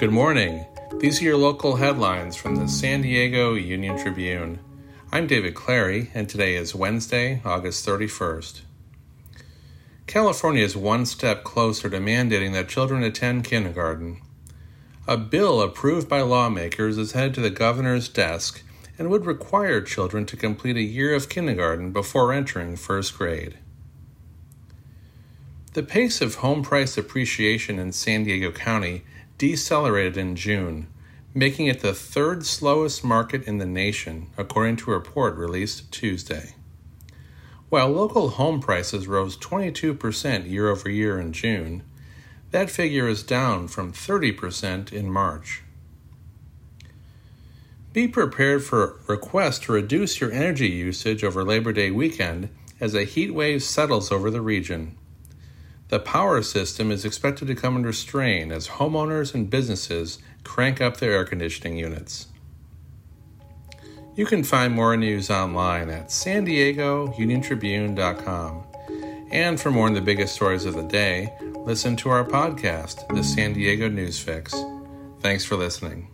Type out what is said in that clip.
Good morning. These are your local headlines from the San Diego Union Tribune. I'm David Clary, and today is Wednesday, August 31st. California is one step closer to mandating that children attend kindergarten. A bill approved by lawmakers is headed to the governor's desk and would require children to complete a year of kindergarten before entering first grade. The pace of home price appreciation in San Diego County decelerated in June, making it the third slowest market in the nation, according to a report released Tuesday. While local home prices rose 22% year over year in June, that figure is down from 30% in March. Be prepared for requests to reduce your energy usage over Labor Day weekend as a heat wave settles over the region. The power system is expected to come under strain as homeowners and businesses crank up their air conditioning units. You can find more news online at san diego union tribune.com. And for more on the biggest stories of the day, listen to our podcast, The San Diego News Fix. Thanks for listening.